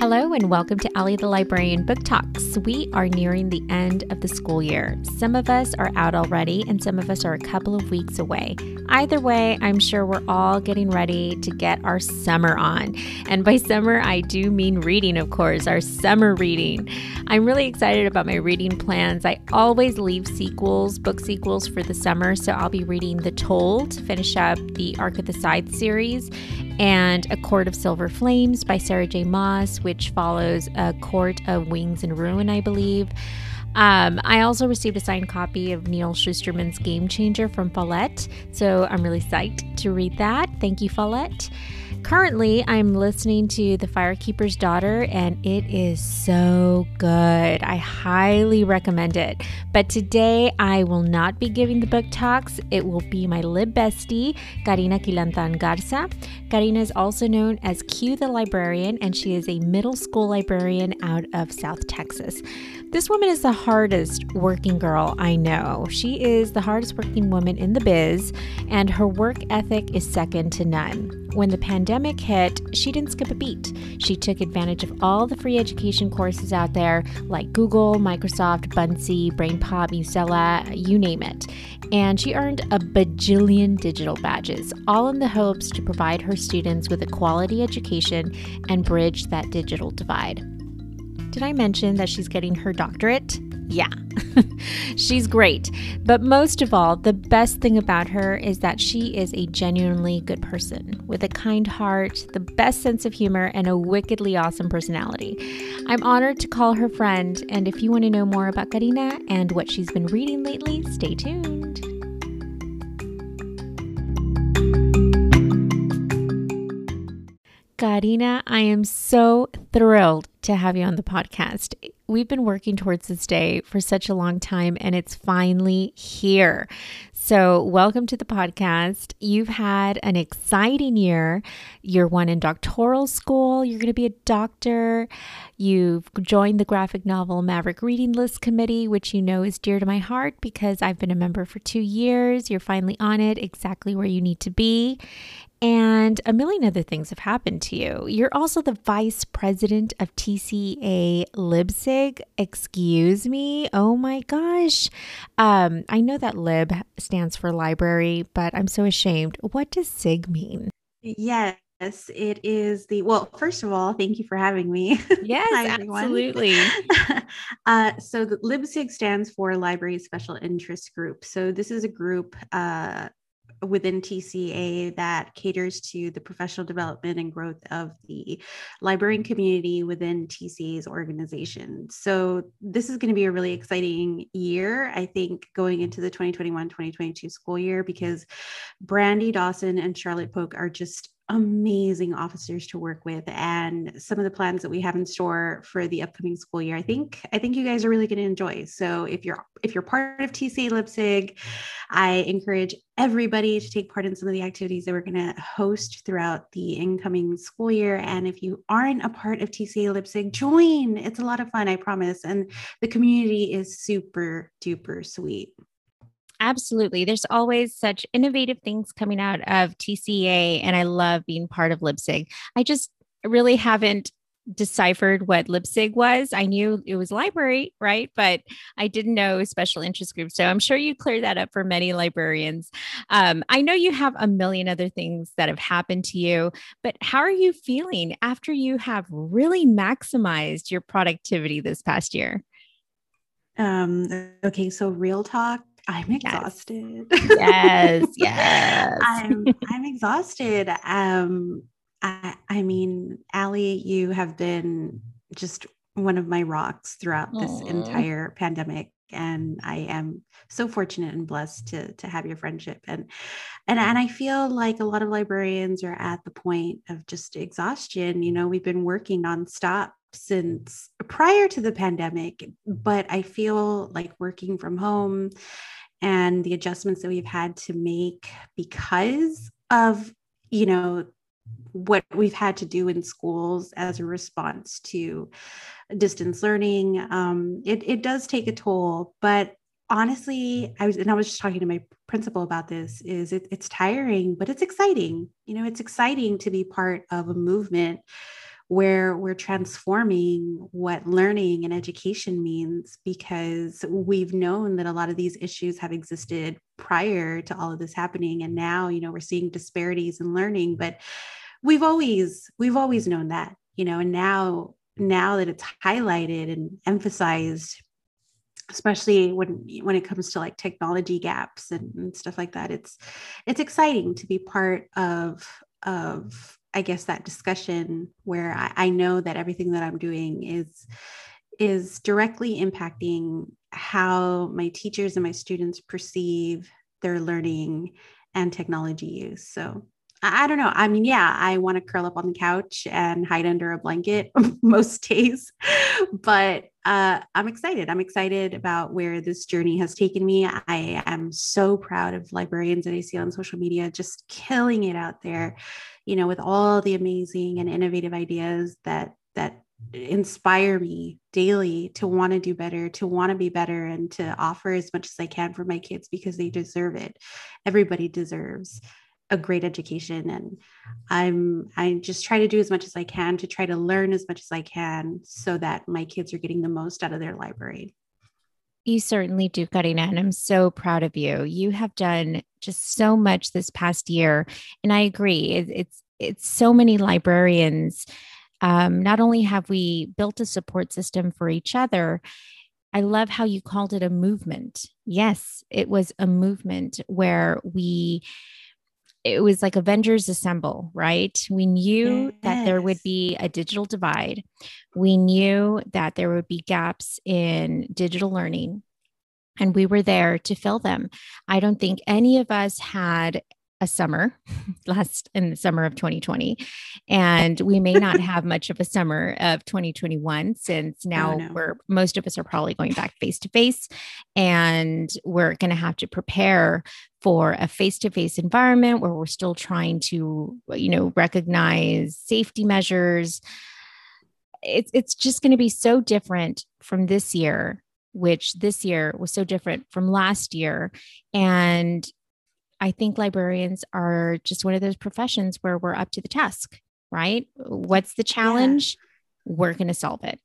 Hello, and welcome to Allie the Librarian Book Talks. We are nearing the end of the school year. Some of us are out already, and some of us are a couple of weeks away. Either way, I'm sure we're all getting ready to get our summer on. And by summer, I do mean reading, of course, our summer reading. I'm really excited about my reading plans. I always leave sequels, book sequels for the summer, so I'll be reading The Toll to finish up the Arc of the Scythe series and A Court of Silver Flames by Sarah J. Maas, which follows A Court of Wings and Ruin, I believe. Um, I also received a signed copy of Neal Shusterman's Game Changer from Follett, so I'm really psyched to read that. Thank you, Follett. Currently, I'm listening to The Firekeeper's Daughter, and it is so good. I highly recommend it. But today, I will not be giving the book talks. It will be my lib bestie, Karina Quilantan Garza. Karina is also known as Q the Librarian, and she is a middle school librarian out of South Texas. This woman is the hardest working girl I know. She is the hardest working woman in the biz, and her work ethic is second to none. When the pandemic hit, she didn't skip a beat. She took advantage of all the free education courses out there, like Google, Microsoft, Buncee, BrainPop, Musella, you name it. And she earned a bajillion digital badges, all in the hopes to provide her students with a quality education and bridge that digital divide. Did I mention that she's getting her doctorate? Yeah, she's great. But most of all, the best thing about her is that she is a genuinely good person with a kind heart, the best sense of humor, and a wickedly awesome personality. I'm honored to call her friend, and if you want to know more about Karina and what she's been reading lately, stay tuned. Karina, I am so thrilled to have you on the podcast. We've been working towards this day for such a long time, and it's finally here. So, welcome to the podcast. You've had an exciting year. You're one in doctoral school, you're going to be a doctor. You've joined the graphic novel Maverick Reading List Committee, which you know is dear to my heart because I've been a member for two years. You're finally on it, exactly where you need to be. And a million other things have happened to you. You're also the vice president of TCA Libsig. Excuse me. Oh my gosh. Um, I know that lib stands for library, but I'm so ashamed. What does SIG mean? Yes. it is the well. First of all, thank you for having me. Yes, Hi, absolutely. uh, so the LibSig stands for Library Special Interest Group. So this is a group uh, within TCA that caters to the professional development and growth of the librarian community within TCA's organization. So, this is going to be a really exciting year, I think, going into the 2021 2022 school year because Brandy Dawson and Charlotte Polk are just amazing officers to work with and some of the plans that we have in store for the upcoming school year. I mm-hmm. think i think you guys are really going to enjoy. So if you're if you're part of tca libsig i encourage everybody to take part in some of the activities that we're going to host throughout the incoming school year. And if you aren't a part of tca libsig join. It's a lot of fun i promise. And the community is super duper sweet Absolutely. There's always such innovative things coming out of TCA, and I love being part of Libsig. I just really haven't deciphered what Libsig was. I knew it was library, right? But I didn't know special interest groups. So I'm sure you cleared that up for many librarians. Um, I know you have a million other things that have happened to you, but how are you feeling after you have really maximized your productivity this past year? Um, okay, so real talk, I'm exhausted. Yes, yes. I'm I'm exhausted. Um I I mean, Allie, you have been just one of my rocks throughout this Aww. entire pandemic and I am so fortunate and blessed to to have your friendship and and and I feel like a lot of librarians are at the point of just exhaustion you know we've been working nonstop since prior to the pandemic but I feel like working from home and the adjustments that we've had to make because of you know what we've had to do in schools as a response to distance learning um, it, it does take a toll. But honestly i was and i was just talking to my principal about this is it, it's tiring but it's exciting. You know it's exciting to be part of a movement where we're transforming what learning and education means because we've known that a lot of these issues have existed prior to all of this happening. And now you know we're seeing disparities in learning but we've always we've always known that you know and now now that it's highlighted and emphasized especially when when it comes to like technology gaps and, and, stuff like that it's it's exciting to be part of of I guess that discussion where I, I know that everything that I'm doing is is directly impacting how my teachers and my students perceive their learning and technology use. So I, don't know. I mean, yeah, I want to curl up on the couch and hide under a blanket most days, but uh, I'm excited. I'm excited about where this journey has taken me. I am so proud of librarians that I see on social media just killing it out there you know, with all the amazing and innovative ideas that that inspire me daily to want to do better, to want to be better, and to offer as much as I can for my kids because they deserve it. Everybody deserves a great education and i'm i just try to do as much as i can to try to learn as much as i can so that my kids are getting the most out of their library you certainly do, Karina, and I'm so proud of you. You have done just so much this past year, and I agree. It, it's it's so many librarians. Um, not only have we built a support system for each other, I love how you called it a movement. Yes, it was a movement where we it was like Avengers Assemble, right? We knew yes. that there would be a digital divide. We knew that there would be gaps in digital learning, and we were there to fill them. I don't think any of us had a summer last in the summer of 2020 and we may not have much of a summer of 2021 since oh, now oh, no. we're most of us are probably going back face to face and we're going to have to prepare for a face to face environment where we're still trying to you know recognize safety measures. It's it's just going to be so different from this year which this year was so different from last year. And I think librarians are just one of those professions where we're up to the task, right? What's the challenge? Yeah. We're going to solve it.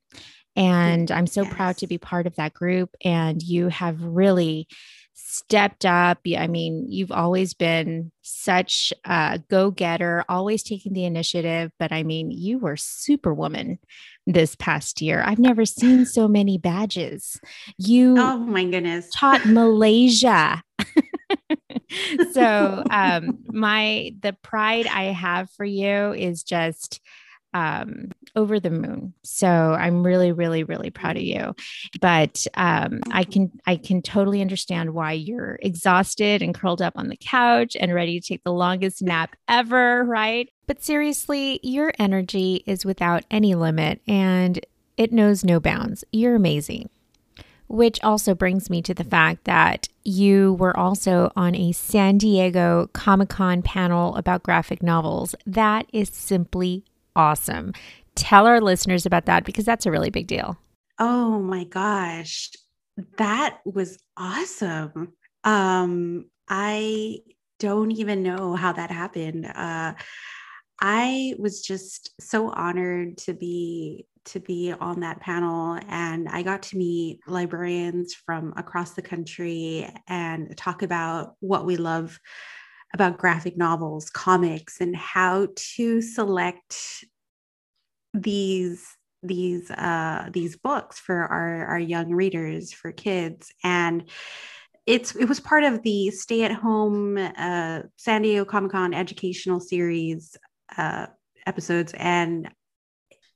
And I'm so yes. proud to be part of that group. And you have really stepped up. I mean, you've always been such a go getter, always taking the initiative. But I mean, you were superwoman this past year. I've never seen so many badges. You, oh my goodness, taught Malaysia. so um my the pride i have for you is just um, over the moon. So I'm really, really, really proud of you. But um, I can I can totally understand why you're exhausted and curled up on the couch and ready to take the longest nap ever, right? But seriously, your energy is without any limit and it knows no bounds. You're amazing. Which also brings me to the fact that you were also on a San Diego Comic Con panel about graphic novels. That is simply awesome. Tell our listeners about that because that's a really big deal. Oh my gosh. That was awesome. Um, I don't even know how that happened. Uh, I was just so honored to be to be on that panel and I got to meet librarians from across the country and talk about what we love about graphic novels, comics, and how to select these these uh, these books for our our young readers, for kids, and it's it was part of the stay at home uh, San Diego Comic Con educational series uh, episodes, and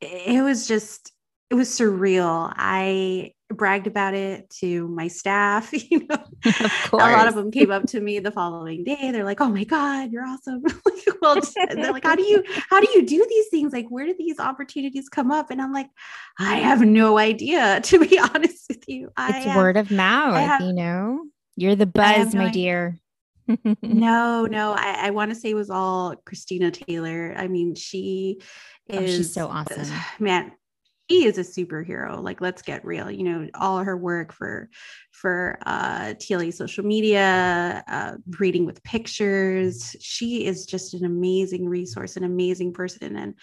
it was just it was surreal. I bragged about it to my staff. You know, a lot of them came up to me the following day. They're like, "Oh my god, you're awesome!" well, they're like, "How do you how do you do these things? Like, where do these opportunities come up?" And I'm like, "I have no idea." To be honest with you, I it's have, word of mouth. Have, you know, you're the buzz, no my idea. dear. no, no, I, I want to say it was all Christina Taylor. I mean, she is oh, she's so awesome. Man, she is a superhero. Like, let's get real. You know, all her work for for uh, TLA social media, uh, reading with pictures. She is just an amazing resource, an amazing person, and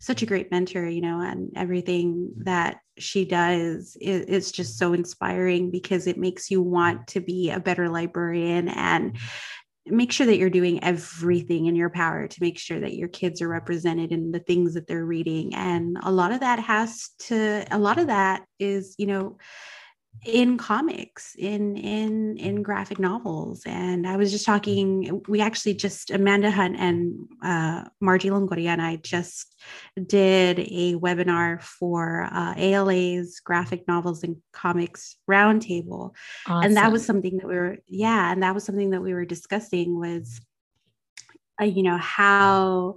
such a great mentor. You know, and everything that she does is, is just so inspiring because it makes you want to be a better librarian and make sure that you're doing everything in your power to make sure that your kids are represented in the things that they're reading. And a lot of that has to a lot of that is you know in comics in in in graphic novels and i was just talking we actually just amanda hunt and uh, margie longoria and i just did a webinar for uh, ala's graphic novels and comics roundtable awesome. and that was something that we were yeah and that was something that we were discussing was uh, you know how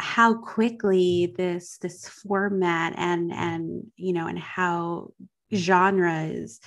how quickly this this format and and you know and how genres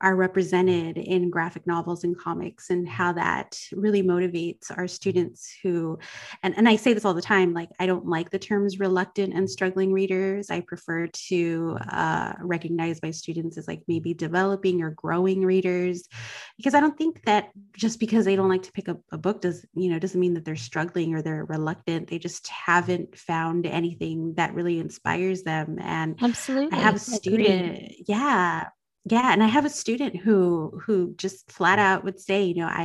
are represented in graphic novels and comics and how that really motivates our students who and, and i say this all the time like i don't like the terms reluctant and struggling readers. I prefer to uh, recognize my students as like maybe developing or growing readers because i don't think that just because they don't like to pick up a book does you know doesn't mean that they're struggling or they're reluctant. They just haven't found anything that really inspires them. And absolutely i have a student yeah yeah and i have a student who who just flat out would say you know i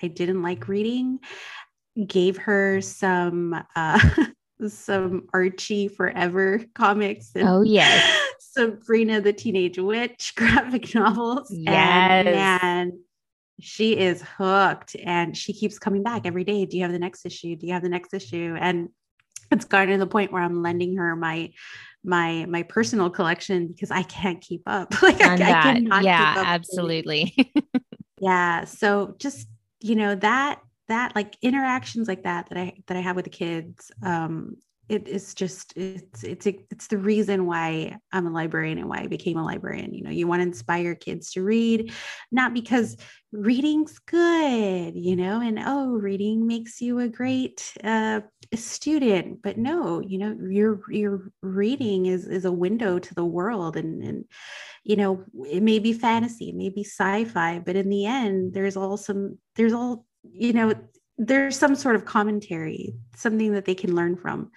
i, I didn't like reading gave her some uh some archie forever comics and oh yes. sabrina the teenage witch graphic novels yes. and man she is hooked and she keeps coming back every day. Do you have the next issue? Do you have the next issue? And it's gotten to the point where i'm lending her my my my personal collection because I can't keep up. like I, I cannot yeah, absolutely. yeah. So just you know that that like interactions like that that I that I have with the kids um it is just it's it's it's the reason why I'm a librarian and why I became a librarian. You know, you want to inspire kids to read, not because reading's good, you know, and oh, reading makes you a great uh, student, but no, you know, your your reading is is a window to the world, and and you know, it may be fantasy, it may be sci-fi, but in the end, there's all some there's all you know there's some sort of commentary, something that they can learn from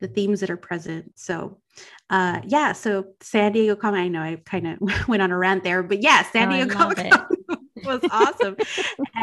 the themes that are present. So, uh, yeah. So San Diego Comic. I know I kind of went on a rant there, but yeah, San oh, Diego Comic was awesome,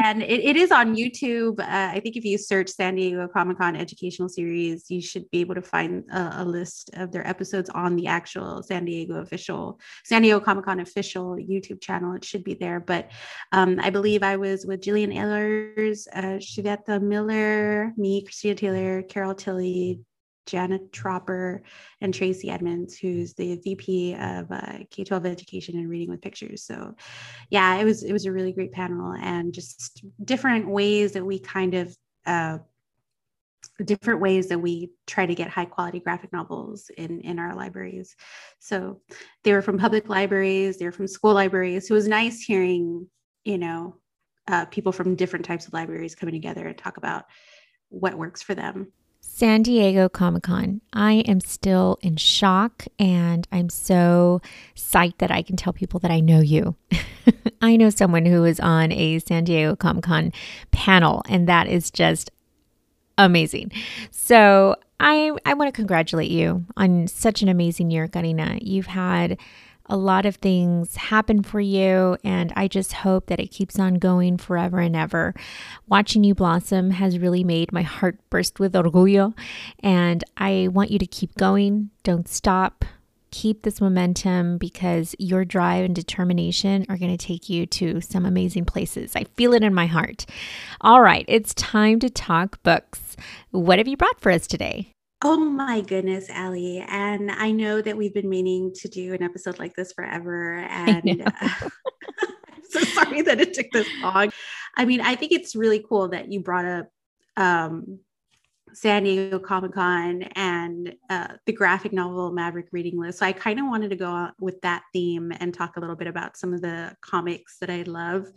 and it, it is on YouTube. Uh, I think if you search San Diego Comic Con Educational Series, you should be able to find a, a, list of their episodes on the actual San Diego official San Diego Comic Con official YouTube channel. It should be there. But um, I believe I was with Jillian Ehlers, uh, Miller, me, Christina Taylor, Carol Tilley, Janet Tropper and Tracy Edmonds, who's the VP of uh, K-12 Education and Reading with Pictures. So, yeah, it was it was a really great panel and just different ways that we kind of uh, different ways that we try to get high quality graphic novels in in our libraries. So they were from public libraries, they were from school libraries. So it was nice hearing, you know, uh, people from different types of libraries coming together and talk about what works for them. San Diego Comic Con. I am still in shock and I'm so psyched that I can tell people that I know you. I know someone who was on a San Diego Comic Con panel, and that is just amazing. So I, I want to congratulate you on such an amazing year, Karina. You've had a lot of things happen for you, and I just hope that it keeps on going forever and ever. Watching you blossom has really made my heart burst with orgullo, and I want you to keep going. Don't stop. Keep this momentum because your drive and determination are going to take you to some amazing places. I feel it in my heart. All right, it's time to talk books. What have you brought for us today? Oh my goodness, Allie. And I know that we've been meaning to do an episode like this forever. And uh, I'm so sorry that it took this long. I mean, I think it's really cool that you brought up um, San Diego Comic Con and uh, the graphic novel Maverick reading list. So I kind of wanted to go with that theme and talk a little bit about some of the comics that I love.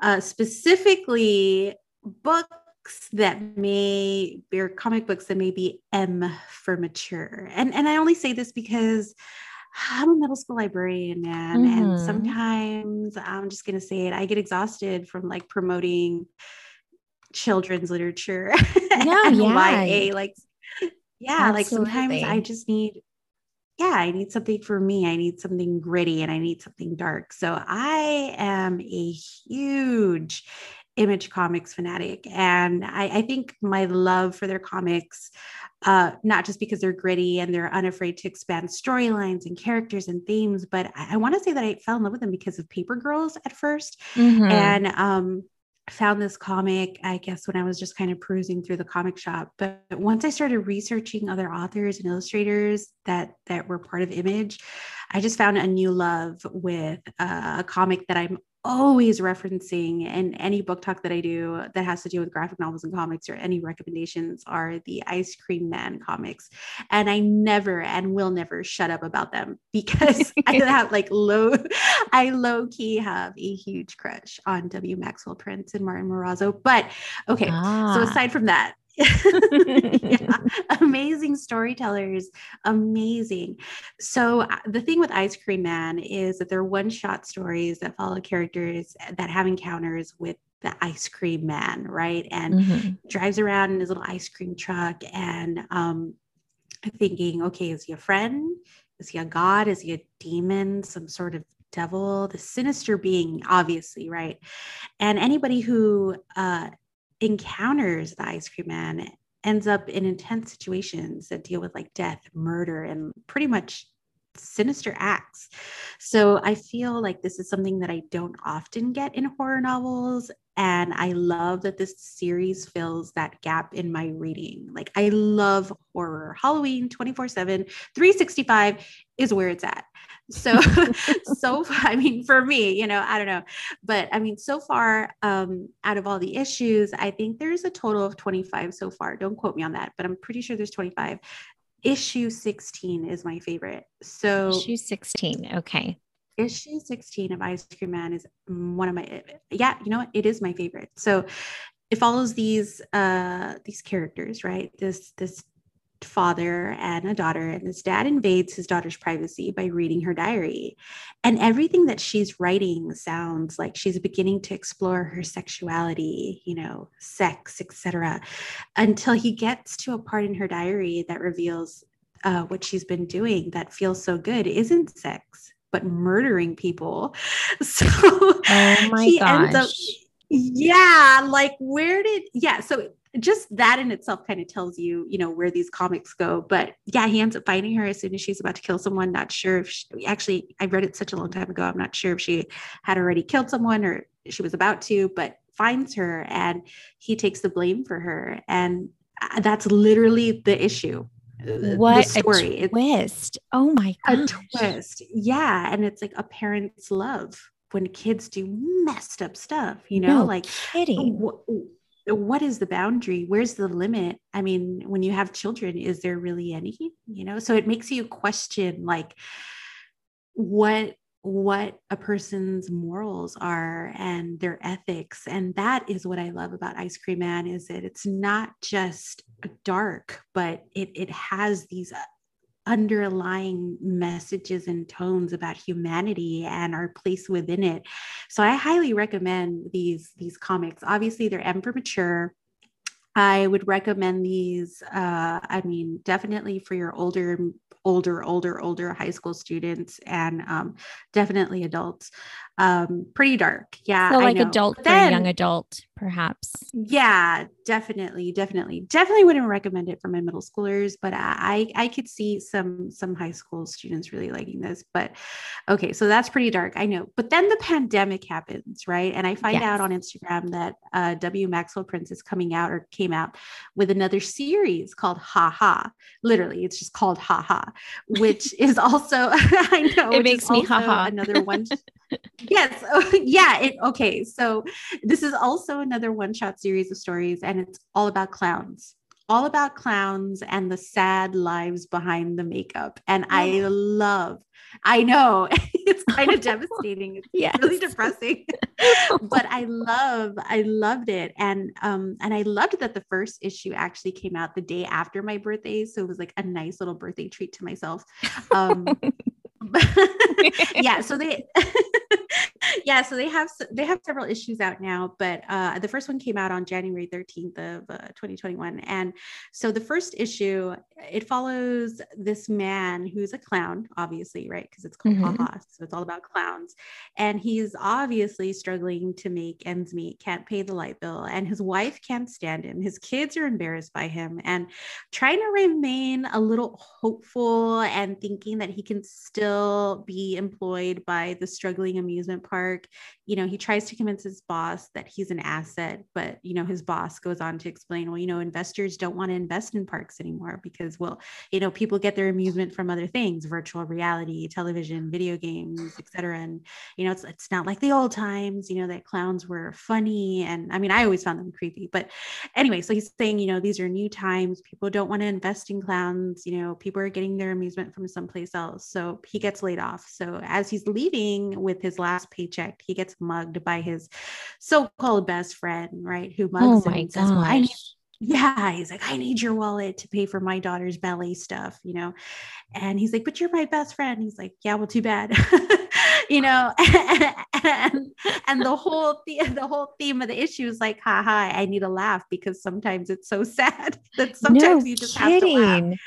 Uh, specifically, book books that may or comic books that may be M for mature. And and I only say this because I'm a middle school librarian, man. Mm-hmm. And sometimes I'm just going to say it, I get exhausted from like promoting children's literature no, and yeah. YA. Like, yeah, Absolutely. like sometimes I just need, yeah, I need something for me. I need something gritty and I need something dark. So I am a huge image comics fanatic. And I, I think my love for their comics, uh, not just because they're gritty and they're unafraid to expand storylines and characters and themes, but I, I want to say that I fell in love with them because of Paper Girls at 1st mm-hmm. And um, found this comic, I guess, when I was just kind of perusing through the comic shop. But once I started researching other authors and illustrators that that were part of Image, I just found a new love with uh, a comic that I'm always referencing in any book talk that I do that has to do with graphic novels and comics or any recommendations are the Ice Cream Man comics. And I never and will never shut up about them because I have like low, I low key have a huge crush on W. Maxwell Prince and Martin Morazzo. But okay, ah. so aside from that, yeah. amazing storytellers. Amazing. So uh, the thing with ice cream man is that they're one shot stories that follow characters that have encounters with the ice cream man right? And mm-hmm. drives around in his little ice cream truck and um thinking okay is he a friend? Is he a god? Is he a demon? Some sort of devil? The sinister being obviously right? And anybody who uh encounters the ice cream man ends up in intense situations that deal with like death, murder, and pretty much sinister acts. So I feel like this is something that I don't often get in horror novels. And I love that this series fills that gap in my reading. Like, I love horror. Halloween 24 7, 365 is where it's at. So, so I mean, for me, you know, I don't know, but I mean, so far, um, out of all the issues, I think there's a total of 25 so far. Don't quote me on that, but I'm pretty sure there's 25. Issue 16 is my favorite. So, issue 16. Okay. Issue 16 of Ice Cream Man is one of my, yeah, you know what? It is my favorite. So, it follows these uh these characters right this this father and a daughter, and his dad invades his daughter's privacy by reading her diary. And everything that she's writing sounds like she's beginning to explore her sexuality, you know, sex, etc., until he gets to a part in her diary that reveals uh, what she's been doing that feels so good isn't sex, but murdering people. So oh my he gosh. ends up yeah like where did yeah so just that in itself kind of tells you, you know, where these comics go. But yeah, he ends up finding her as soon as she's about to kill someone. Not sure if she, actually, I read it such a long time ago. I'm not sure if she had already killed someone or she was about to, but finds her and he takes the blame for her. And uh, that's literally the issue. Uh, what the story. a twist! oh my god, a twist! Yeah, and it's like a parent's love when kids do messed up stuff. You know, no like kidding what is the boundary where's the limit i mean when you have children is there really any you know so it makes you question like what what a person's morals are and their ethics and that is what i love about ice cream man is that it's not just dark but it it has these uh, underlying messages and tones about humanity and our place within it. So I highly recommend these these comics. Obviously, they're M for mature. I would recommend these. Uh, I mean, definitely for your older older, older, older high school students and um, definitely adults. Um, pretty dark. Yeah. So like adult for young adult, perhaps. Yeah, definitely, definitely, definitely wouldn't recommend it for my middle schoolers, but I I could see some some high school students really liking this. But okay, so that's pretty dark. I know. But then the pandemic happens, right? And I find yes. out on Instagram that uh, W. Maxwell Prince is coming out or came out with another series called Ha Ha. Literally, it's just called Ha Ha which is also I know it makes me haha another one. yes, oh, yeah. It okay. So this is also another one shot series of stories, and it's all about clowns all about clowns and the sad lives behind the makeup. And I love, I know it's kind of devastating. It's yes. really depressing, but I love, I loved it. And, um, and I loved that the first issue actually came out the day after my birthday. So it was like a nice little birthday treat to myself. Um, yeah, so they yeah, so they have they have several issues out now, but uh, the first one came out on January 13th of uh, 2021, and so the first issue it follows this man who's a clown, obviously, right? Because it's called mm-hmm. Haha, so it's all about clowns, and he's obviously struggling to make ends meet, can't pay the light bill, and his wife can't stand him. His kids are embarrassed by him, and trying to remain a little hopeful and thinking that he can still be employed by the struggling amusement park you know he tries to convince his boss that he's an asset but you know his boss goes on to explain well you know investors don't want to invest in parks anymore because well you know people get their amusement from other things virtual reality television video games etc and you know it's, it's not like the old times you know that clowns were funny. And i mean i always found them creepy. But anyway so he's saying you know these are new times. People don't want to invest in clowns. You know people are getting their amusement from someplace else. So he gets laid off. So as he's leaving with his last paycheck he gets mugged by his so-called best friend, right? Who mugs oh him and says, well, I need, yeah, he's like, I need your wallet to pay for my daughter's ballet stuff, you know? And he's like, but you're my best friend. He's like, yeah, well, too bad. you know, and, and the whole the, the whole theme of the issue is like, ha ha, I need a laugh because sometimes it's so sad that sometimes no you just kidding. have to laugh.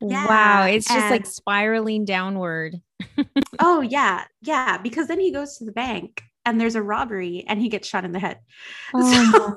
Yeah. Wow, it's just and, like spiraling downward. oh yeah, yeah, because then he goes to the bank and there's a robbery and he gets shot in the head. Oh so,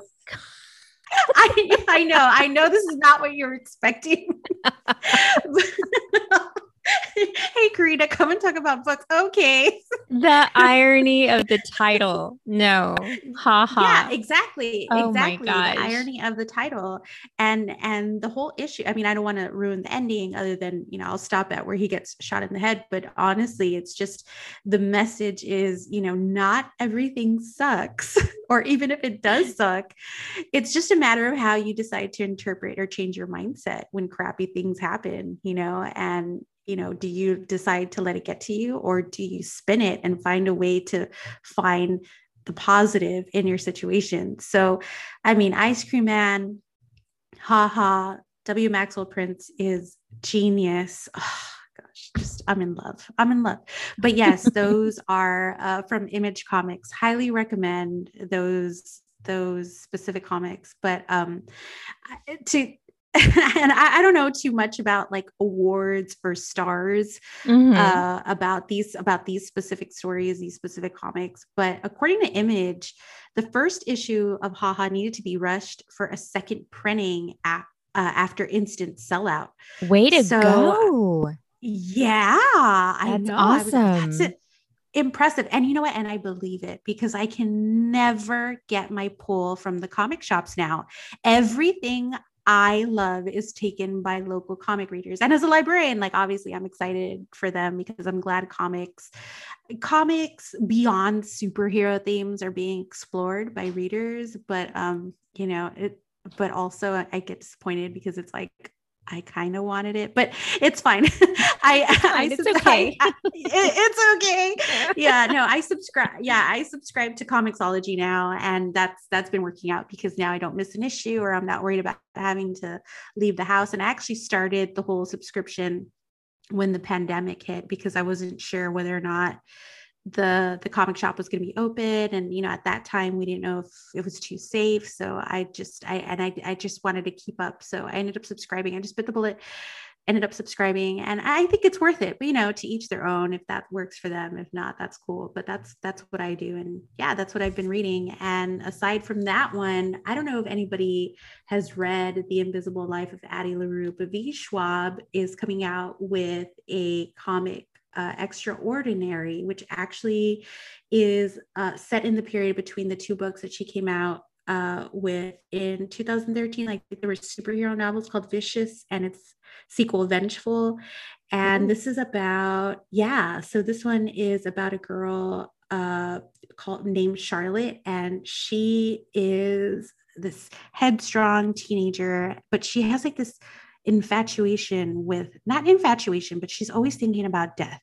I, I know, I know this is not what you're expecting. hey Karina, come and talk about books. Okay. the irony of the title. No. Ha ha. Yeah, exactly. Oh exactly. The irony of the title. And and the whole issue. I mean, I don't want to ruin the ending other than, you know, I'll stop at where he gets shot in the head. But honestly, it's just the message is, you know, not everything sucks. or even if it does suck, it's just a matter of how you decide to interpret or change your mindset when crappy things happen, you know, and you know do you decide to let it get to you or do you spin it and find a way to find the positive in your situation? So i mean ice cream man haha w maxwell prince is genius. Oh, gosh just i'm in love. I'm in love. But yes those are uh, from image comics. Highly recommend those those specific comics. But um to and I, I, don't know too much about like awards for stars mm-hmm. uh, about these about these specific stories, these specific comics. But according to Image, the first issue of Haha needed to be rushed for a second printing at, uh, after instant sellout. Way to so, go! Yeah, I that's know. Awesome. I was, that's impressive. And you know what? And I believe it because I can never get my pull from the comic shops now. Everything I love is taken by local comic readers. And as a librarian, like obviously I'm excited for them because I'm glad comics comics beyond superhero themes are being explored by readers, but um you know, it but also I get disappointed because it's like I kind of wanted it, but it's fine. I, I, it's okay. I, it's okay. Yeah, no, I subscribe. Yeah, I subscribe to Comixology now, and that's that's been working out because now I don't miss an issue, or I'm not worried about having to leave the house. And I actually started the whole subscription when the pandemic hit because I wasn't sure whether or not the the comic shop was going to be open and you know at that time we didn't know if it was too safe so i just i and i, I just wanted to keep up so i ended up subscribing. I just bit the bullet ended up subscribing and i think it's worth it but you know to each their own if that works for them. If not that's cool but that's that's what i do and yeah that's what i've been reading. And aside from that one i don't know if anybody has read the invisible life of addie larue but v schwab is coming out with a comic uh, Extraordinary, which actually is uh, set in the period between the two books that she came out uh, with in 2013. Like there were superhero novels called Vicious and its sequel Vengeful. And this is about, yeah, so this one is about a girl uh, called named Charlotte, and she is this headstrong teenager, but she has like this infatuation with not infatuation, but she's always thinking about death.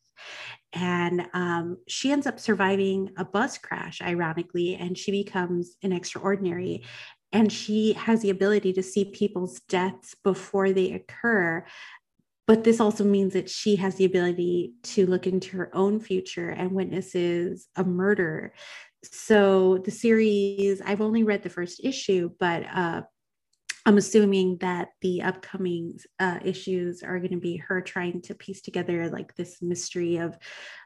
And um, she ends up surviving a bus crash, ironically, and she becomes an extraordinary. And she has the ability to see people's deaths before they occur. but this also means that she has the ability to look into her own future and witnesses a murder so the series i've only read the first issue but uh, i'm assuming that the upcoming uh, issues are going to be her trying to piece together like this mystery of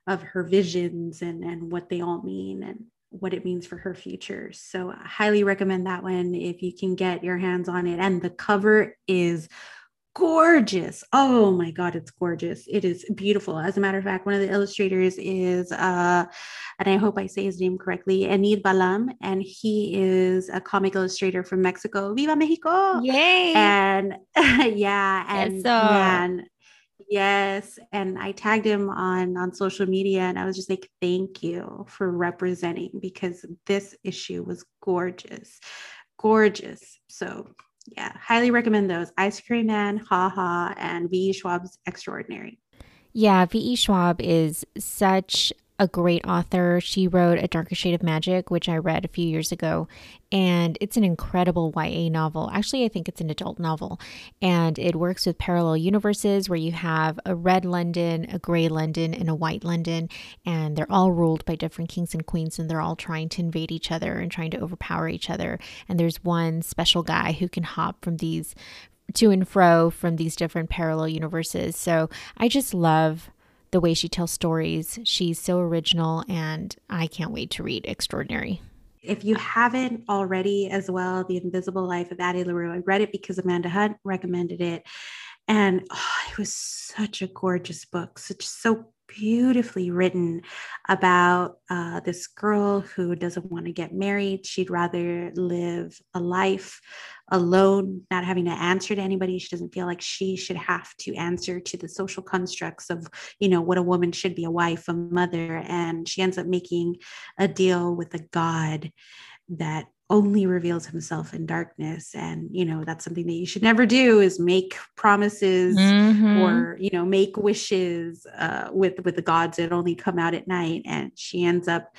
of her visions and and what they all mean and what it means for her future. So I highly recommend that one if you can get your hands on it. And the cover is gorgeous. Oh my God, it's gorgeous. It is beautiful. As a matter of fact, one of the illustrators is, uh, and I hope I say his name correctly, Enid Balam, and he is a comic illustrator from Mexico. Viva Mexico! Yay! And yeah, and Yes, man, yes, and I tagged him on on social media, and I was just like, thank you for representing because this issue was gorgeous, gorgeous. So yeah, highly recommend those. Ice Cream Man, Ha Ha, and V.E. Schwab's Extraordinary. Yeah, V.E. Schwab is such a great author. She wrote A Darker Shade of Magic, which I read a few years ago, and it's an incredible YA novel. Actually, I think it's an adult novel, and it works with parallel universes where you have a red London, a gray London, and a white London, and they're all ruled by different kings and queens, and they're all trying to invade each other and trying to overpower each other. And there's one special guy who can hop from these to and fro from these different parallel universes. So I just love the way she tells stories. She's so original, and I can't wait to read Extraordinary. If you haven't already, as well, The Invisible Life of Addie LaRue, I read it because Amanda Hunt recommended it. And oh, it was such a gorgeous book, such so beautifully written about uh, this girl who doesn't want to get married. She'd rather live a life alone, not having to answer to anybody. She doesn't feel like she should have to answer to the social constructs of, you know, what a woman should be a wife, a mother. And she ends up making a deal with a god that only reveals himself in darkness and you know that's something that you should never do is make promises Mhm. or you know make wishes uh, with with the gods that only come out at night and she ends up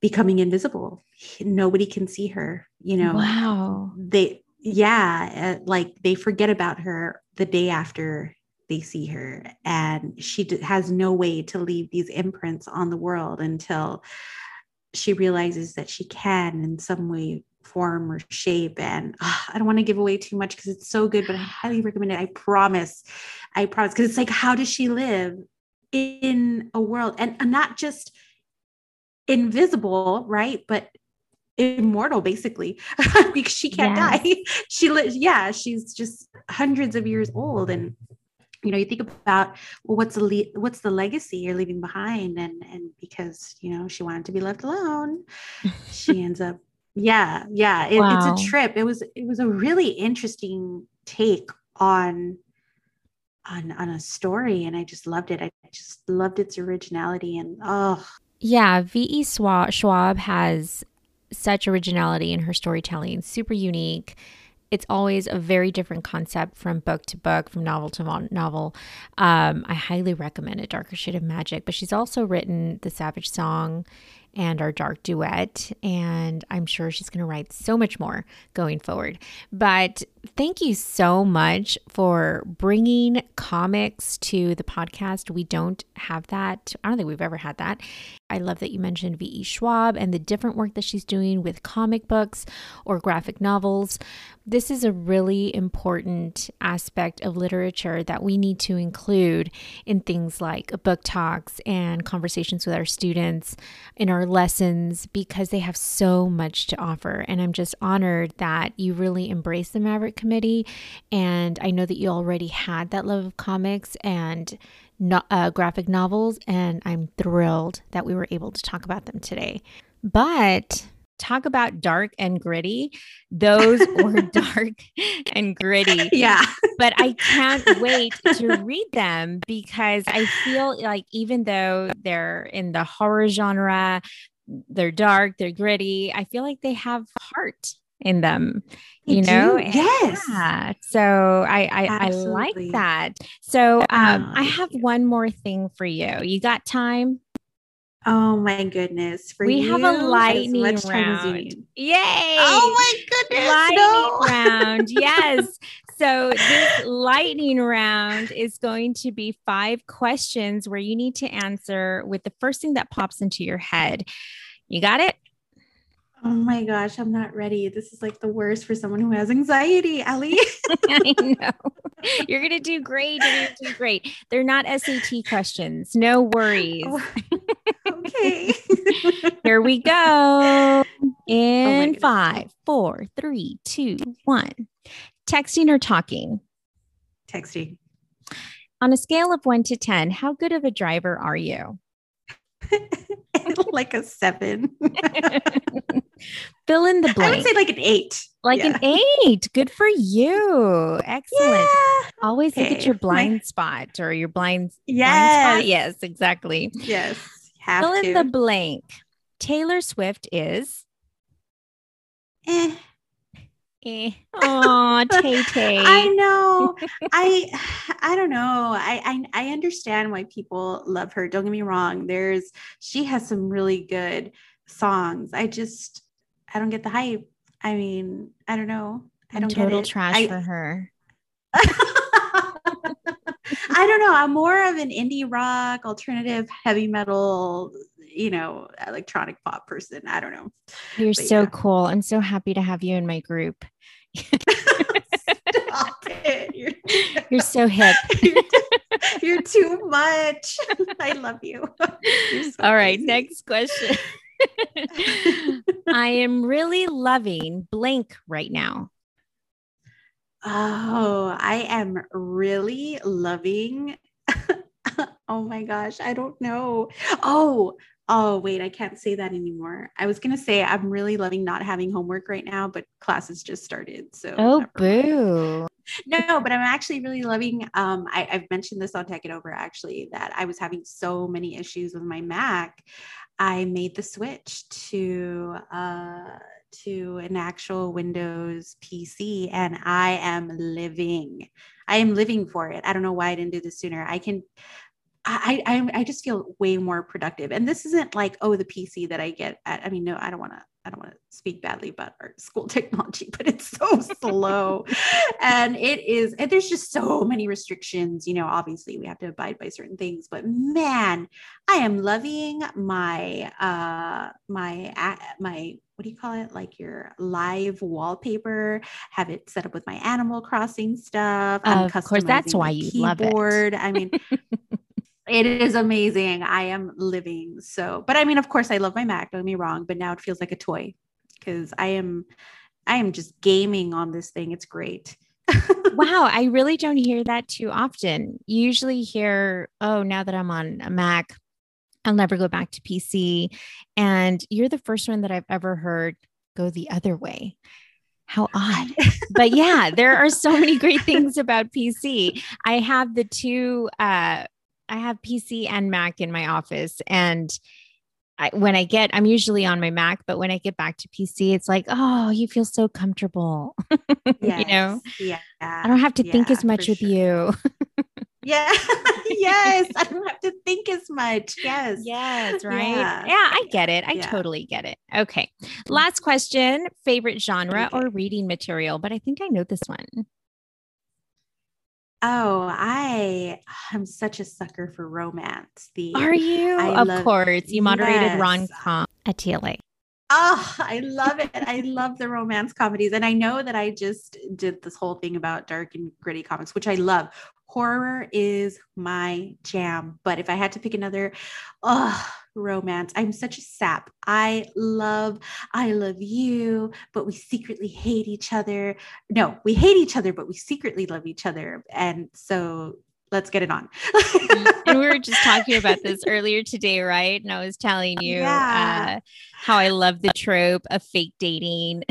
becoming invisible nobody can see her you know wow. they yeah uh, like they forget about her the day after they see her and she d- has no way to leave these imprints on the world until she realizes that she can in some way form or shape and ah, i don't want to give away too much because it's so good but i highly recommend it i promise i promise because it's like how does she live in a world and, and not just invisible right but immortal basically because she can't Yes. die she lives yeah she's just hundreds of years old and you know you think about well what's the le- what's the legacy you're leaving behind and and because you know she wanted to be left alone she ends up yeah yeah it- Wow. it's a trip it was it was a really interesting take on on on a story and i just loved it i just loved its originality and oh Yeah, V.E. Schwab, Schwab has such originality in her storytelling, super unique. It's always a very different concept from book to book, from novel to novel. Um, I highly recommend A Darker Shade of Magic, but she's also written The Savage Song and Our Dark Duet, and I'm sure she's going to write so much more going forward. But thank you so much for bringing comics to the podcast. We don't have that. I don't think we've ever had that. I love that you mentioned V.E. Schwab and the different work that she's doing with comic books or graphic novels. This is a really important aspect of literature that we need to include in things like book talks and conversations with our students in our lessons because they have so much to offer. And I'm just honored that you really embrace the Maverick Committee. And I know that you already had that love of comics and no, uh, graphic novels, and I'm thrilled that we were able to talk about them today. But talk about dark and gritty. Those were dark and gritty. yeah But I can't wait to read them because I feel like even though they're in the horror genre, they're dark, they're gritty, I feel like they have heart in them you know do, yes. yeah. so i i, I like that so um i have one more thing for you you got time Oh my goodness. For we you, have a lightning round. Yay. Oh my goodness. Lightning no. round. Yes. So this lightning round is going to be five questions where you need to answer with the first thing that pops into your head. You got it? Oh my gosh, I'm not ready. This is like the worst for someone who has anxiety, Ellie. I know. You're going to do great. You're going to do great. They're not SAT questions. No worries. Oh, okay. Here we go. Oh In oh five, four, three, two, one. Texting or talking? Texting. On a scale of one to 10, how good of a driver are you? like a seven. Fill in the blank. I would say like an eight. Like yeah. an eight. Good for you. Excellent. Yeah. Always okay. look at your blind My... spot or your blind, yes. Blind spot. Yes, exactly. Yes. Fill to. in the blank. Taylor Swift is. Eh. Eh. Oh, Tay Tay. I know. I I don't know. I, I I understand why people love her. Don't get me wrong. There's she has some really good songs. I just I don't get the hype. I mean, I don't know. I don't total get it. trash I, for her. I don't know. I'm more of an indie rock, alternative, heavy metal, you know, electronic pop person. I don't know. You're but so yeah. cool. I'm so happy to have you in my group. Stop it. You're, you're so hip. You're, you're, too much. I love you. So All right. Crazy. Next question. I am really loving blank right now. Oh, I am really loving. oh my gosh, I don't know. Oh, oh, wait, I can't say that anymore. I was going to say I'm really loving not having homework right now, but classes just started. So, oh, boo. No, but I'm actually really loving. Um, I, have mentioned this on Tech It Over actually that I was having so many issues with my Mac. I made the switch to uh, to an actual Windows PC and I am living. I am living for it. I don't know why I didn't do this sooner. I can I, I I just feel way more productive. And this isn't like, oh, the PC that I get at, I mean, no, I don't want to I don't want to speak badly about our school technology, but it's so slow. and it is, and there's just so many restrictions. You know, obviously we have to abide by certain things, but man, I am loving my uh my my what do you call it? Like your live wallpaper, have it set up with my Animal Crossing stuff. I'm of course, that's why you keyboard. love it. I mean, it is amazing. I am living so, but I mean, of course, I love my Mac. Don't get me wrong, but now it feels like a toy because I am, I am just gaming on this thing. It's great. wow, I really don't hear that too often. You usually hear, "Oh, now that I'm on a Mac, I'll never go back to PC. And you're the first one that I've ever heard go the other way. How odd. but yeah, there are so many great things about PC. I have the two, uh, I have PC and Mac in my office. And I, when I get, I'm usually on my Mac, but when I get back to PC, it's like, oh, you feel so comfortable. Yes, you know? Yeah. I don't have to yeah, think as much with sure. you. Yeah. yes. I don't have to think as much. Yes. Yes. Right. Yeah. yeah I get it. I yeah. totally get it. Okay. Last question favorite genre okay. or reading material? But I think I know this one. Oh, I am such a sucker for romance. The Are you? I of love, course. You moderated yes. rom com at TLA. Oh, ah, I love it. I love the romance comedies. And I know that I just did this whole thing about dark and gritty comics, which I love. Horror is my jam. But if I had to pick another, oh, romance. I'm such a sap. I love, I love you, but we secretly hate each other. No, we hate each other, but we secretly love each other. And so let's get it on. and we were just talking about this earlier today, right? And I was telling you yeah. uh, how I love the trope of fake dating.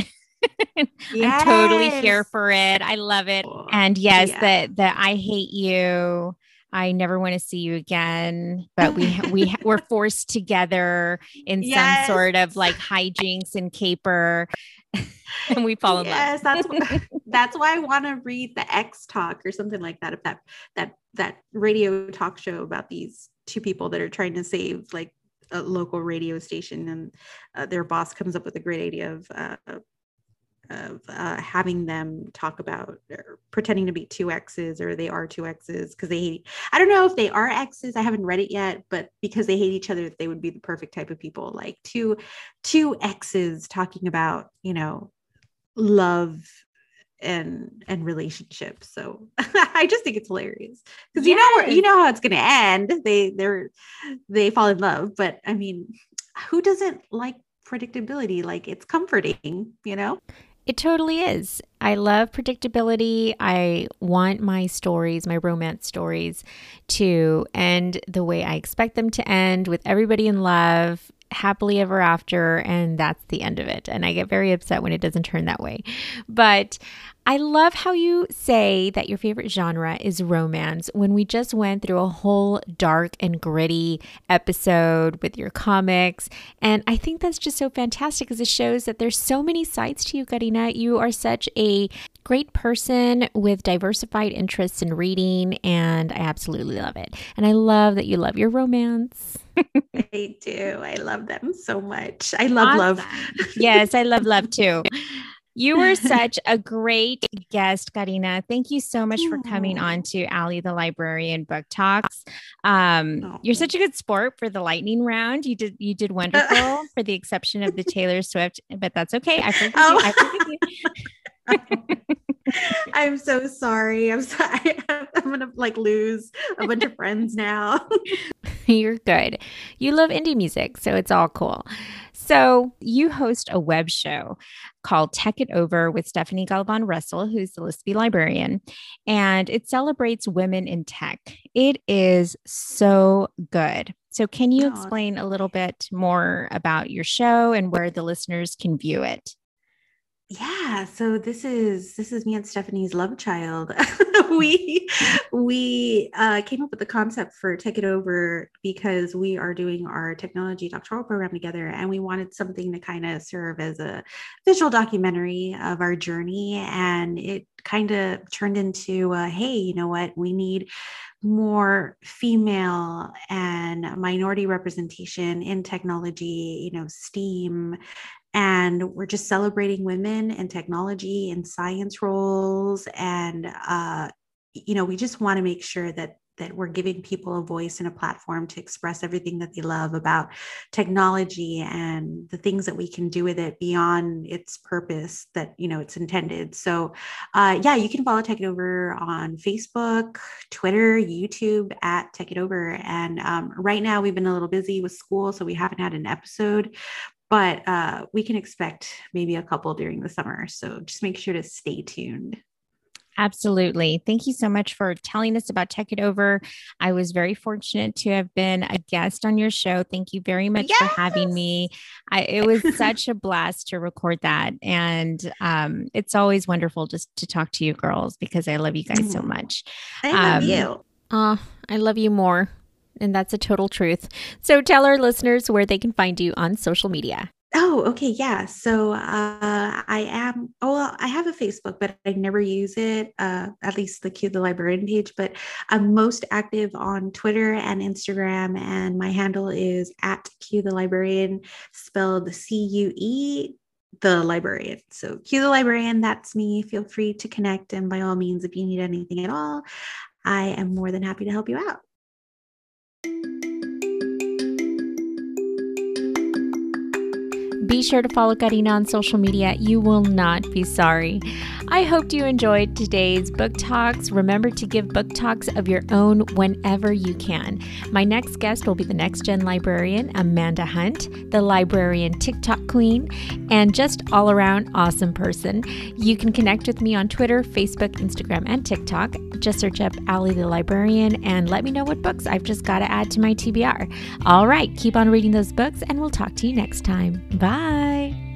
yes. I'm totally here for it. I love it. And yes, yeah. that that I hate you. I never want to see you again. But we we we're forced together in yes. some sort of like hijinks and caper. and we fall in yes, love. Yes, that's that's why I want to read the Ex Talk or something like that. If that that that radio talk show about these two people that are trying to save like a local radio station and uh, their boss comes up with a great idea of uh, of uh, having them talk about pretending to be two exes or they are two exes because they hate i don't know if they are exes i haven't read it yet but because they hate each other they would be the perfect type of people like two two exes talking about you know love and and relationships so i just think it's hilarious because yes. you know where, you know how it's going to end they they're they fall in love but i mean who doesn't like predictability like it's comforting you know it totally is. I love predictability. I want my stories, my romance stories, to end the way I expect them to end with everybody in love, happily ever after, and that's the end of it. And I get very upset when it doesn't turn that way. But I love how you say that your favorite genre is romance when we just went through a whole dark and gritty episode with your comics. And I think that's just so fantastic because it shows that there's so many sides to you, Karina. You are such a great person with diversified interests in reading, and I absolutely love it. And I love that you love your romance. I do. I love them so much. I love awesome. love. yes, I love love too. You were such a great guest, Karina. Thank you so much for coming on to Ali the Librarian Book Talks. Um, oh. You're such a good sport for the lightning round. You did you did wonderful for the exception of the Taylor Swift, but that's okay. I forgive oh. you. I forgive you. I'm so sorry. I'm sorry. I'm gonna like lose a bunch of friends now. You're good. You love indie music, so it's all cool. So, you host a web show called Tech It Over with Stephanie Galvan Russell, who's the Lispy librarian, and it celebrates women in tech. It is so good. So, can you explain a little bit more about your show and where the listeners can view it? Yeah so this is this is me and stephanie's love child. We we uh, came up with the concept for tech it over because we are doing our technology doctoral program together and we wanted something to kind of serve as a visual documentary of our journey and it kind of turned into uh, hey you know what? We need more female and minority representation in technology, you know, STEAM, and we're just celebrating women and technology and science roles and uh, you know we just want to make sure that that we're giving people a voice and a platform to express everything that they love about technology and the things that we can do with it beyond its purpose that you know it's intended. So uh, yeah you can follow tech it over on facebook twitter youtube at tech it over. And um, right now we've been a little busy with school so we haven't had an episode but uh, we can expect maybe a couple during the summer. So just make sure to stay tuned. Absolutely. Thank you so much for telling us about Tech It Over. I was very fortunate to have been a guest on your show. Thank you very much yes! for having me. I, it was such a blast to record that. And um, it's always wonderful just to talk to you girls because I love you guys so mm. much. I love um, you. Uh, I love you more and that's a total truth. So tell our listeners where they can find you on social media. Oh, okay. Yeah. So uh, I am, oh, well, I have a Facebook, but I never use it, uh, at least the Cue the Librarian page. But I'm most active on Twitter and Instagram. And my handle is at Cue the Librarian, spelled C U E the librarian. So Cue the librarian, that's me. Feel free to connect. And by all means, if you need anything at all, I am more than happy to help you out. Música Be sure to follow Karina on social media. You will not be sorry. I hope you enjoyed today's book talks. Remember to give book talks of your own whenever you can. My next guest will be the next gen librarian, Amanda Hunt, the librarian TikTok queen, and just all around awesome person. You can connect with me on Twitter, Facebook, Instagram, and TikTok. Just search up Ali the librarian and let me know what books I've just got to add to my TBR. All right, keep on reading those books, and we'll talk to you next time. Bye.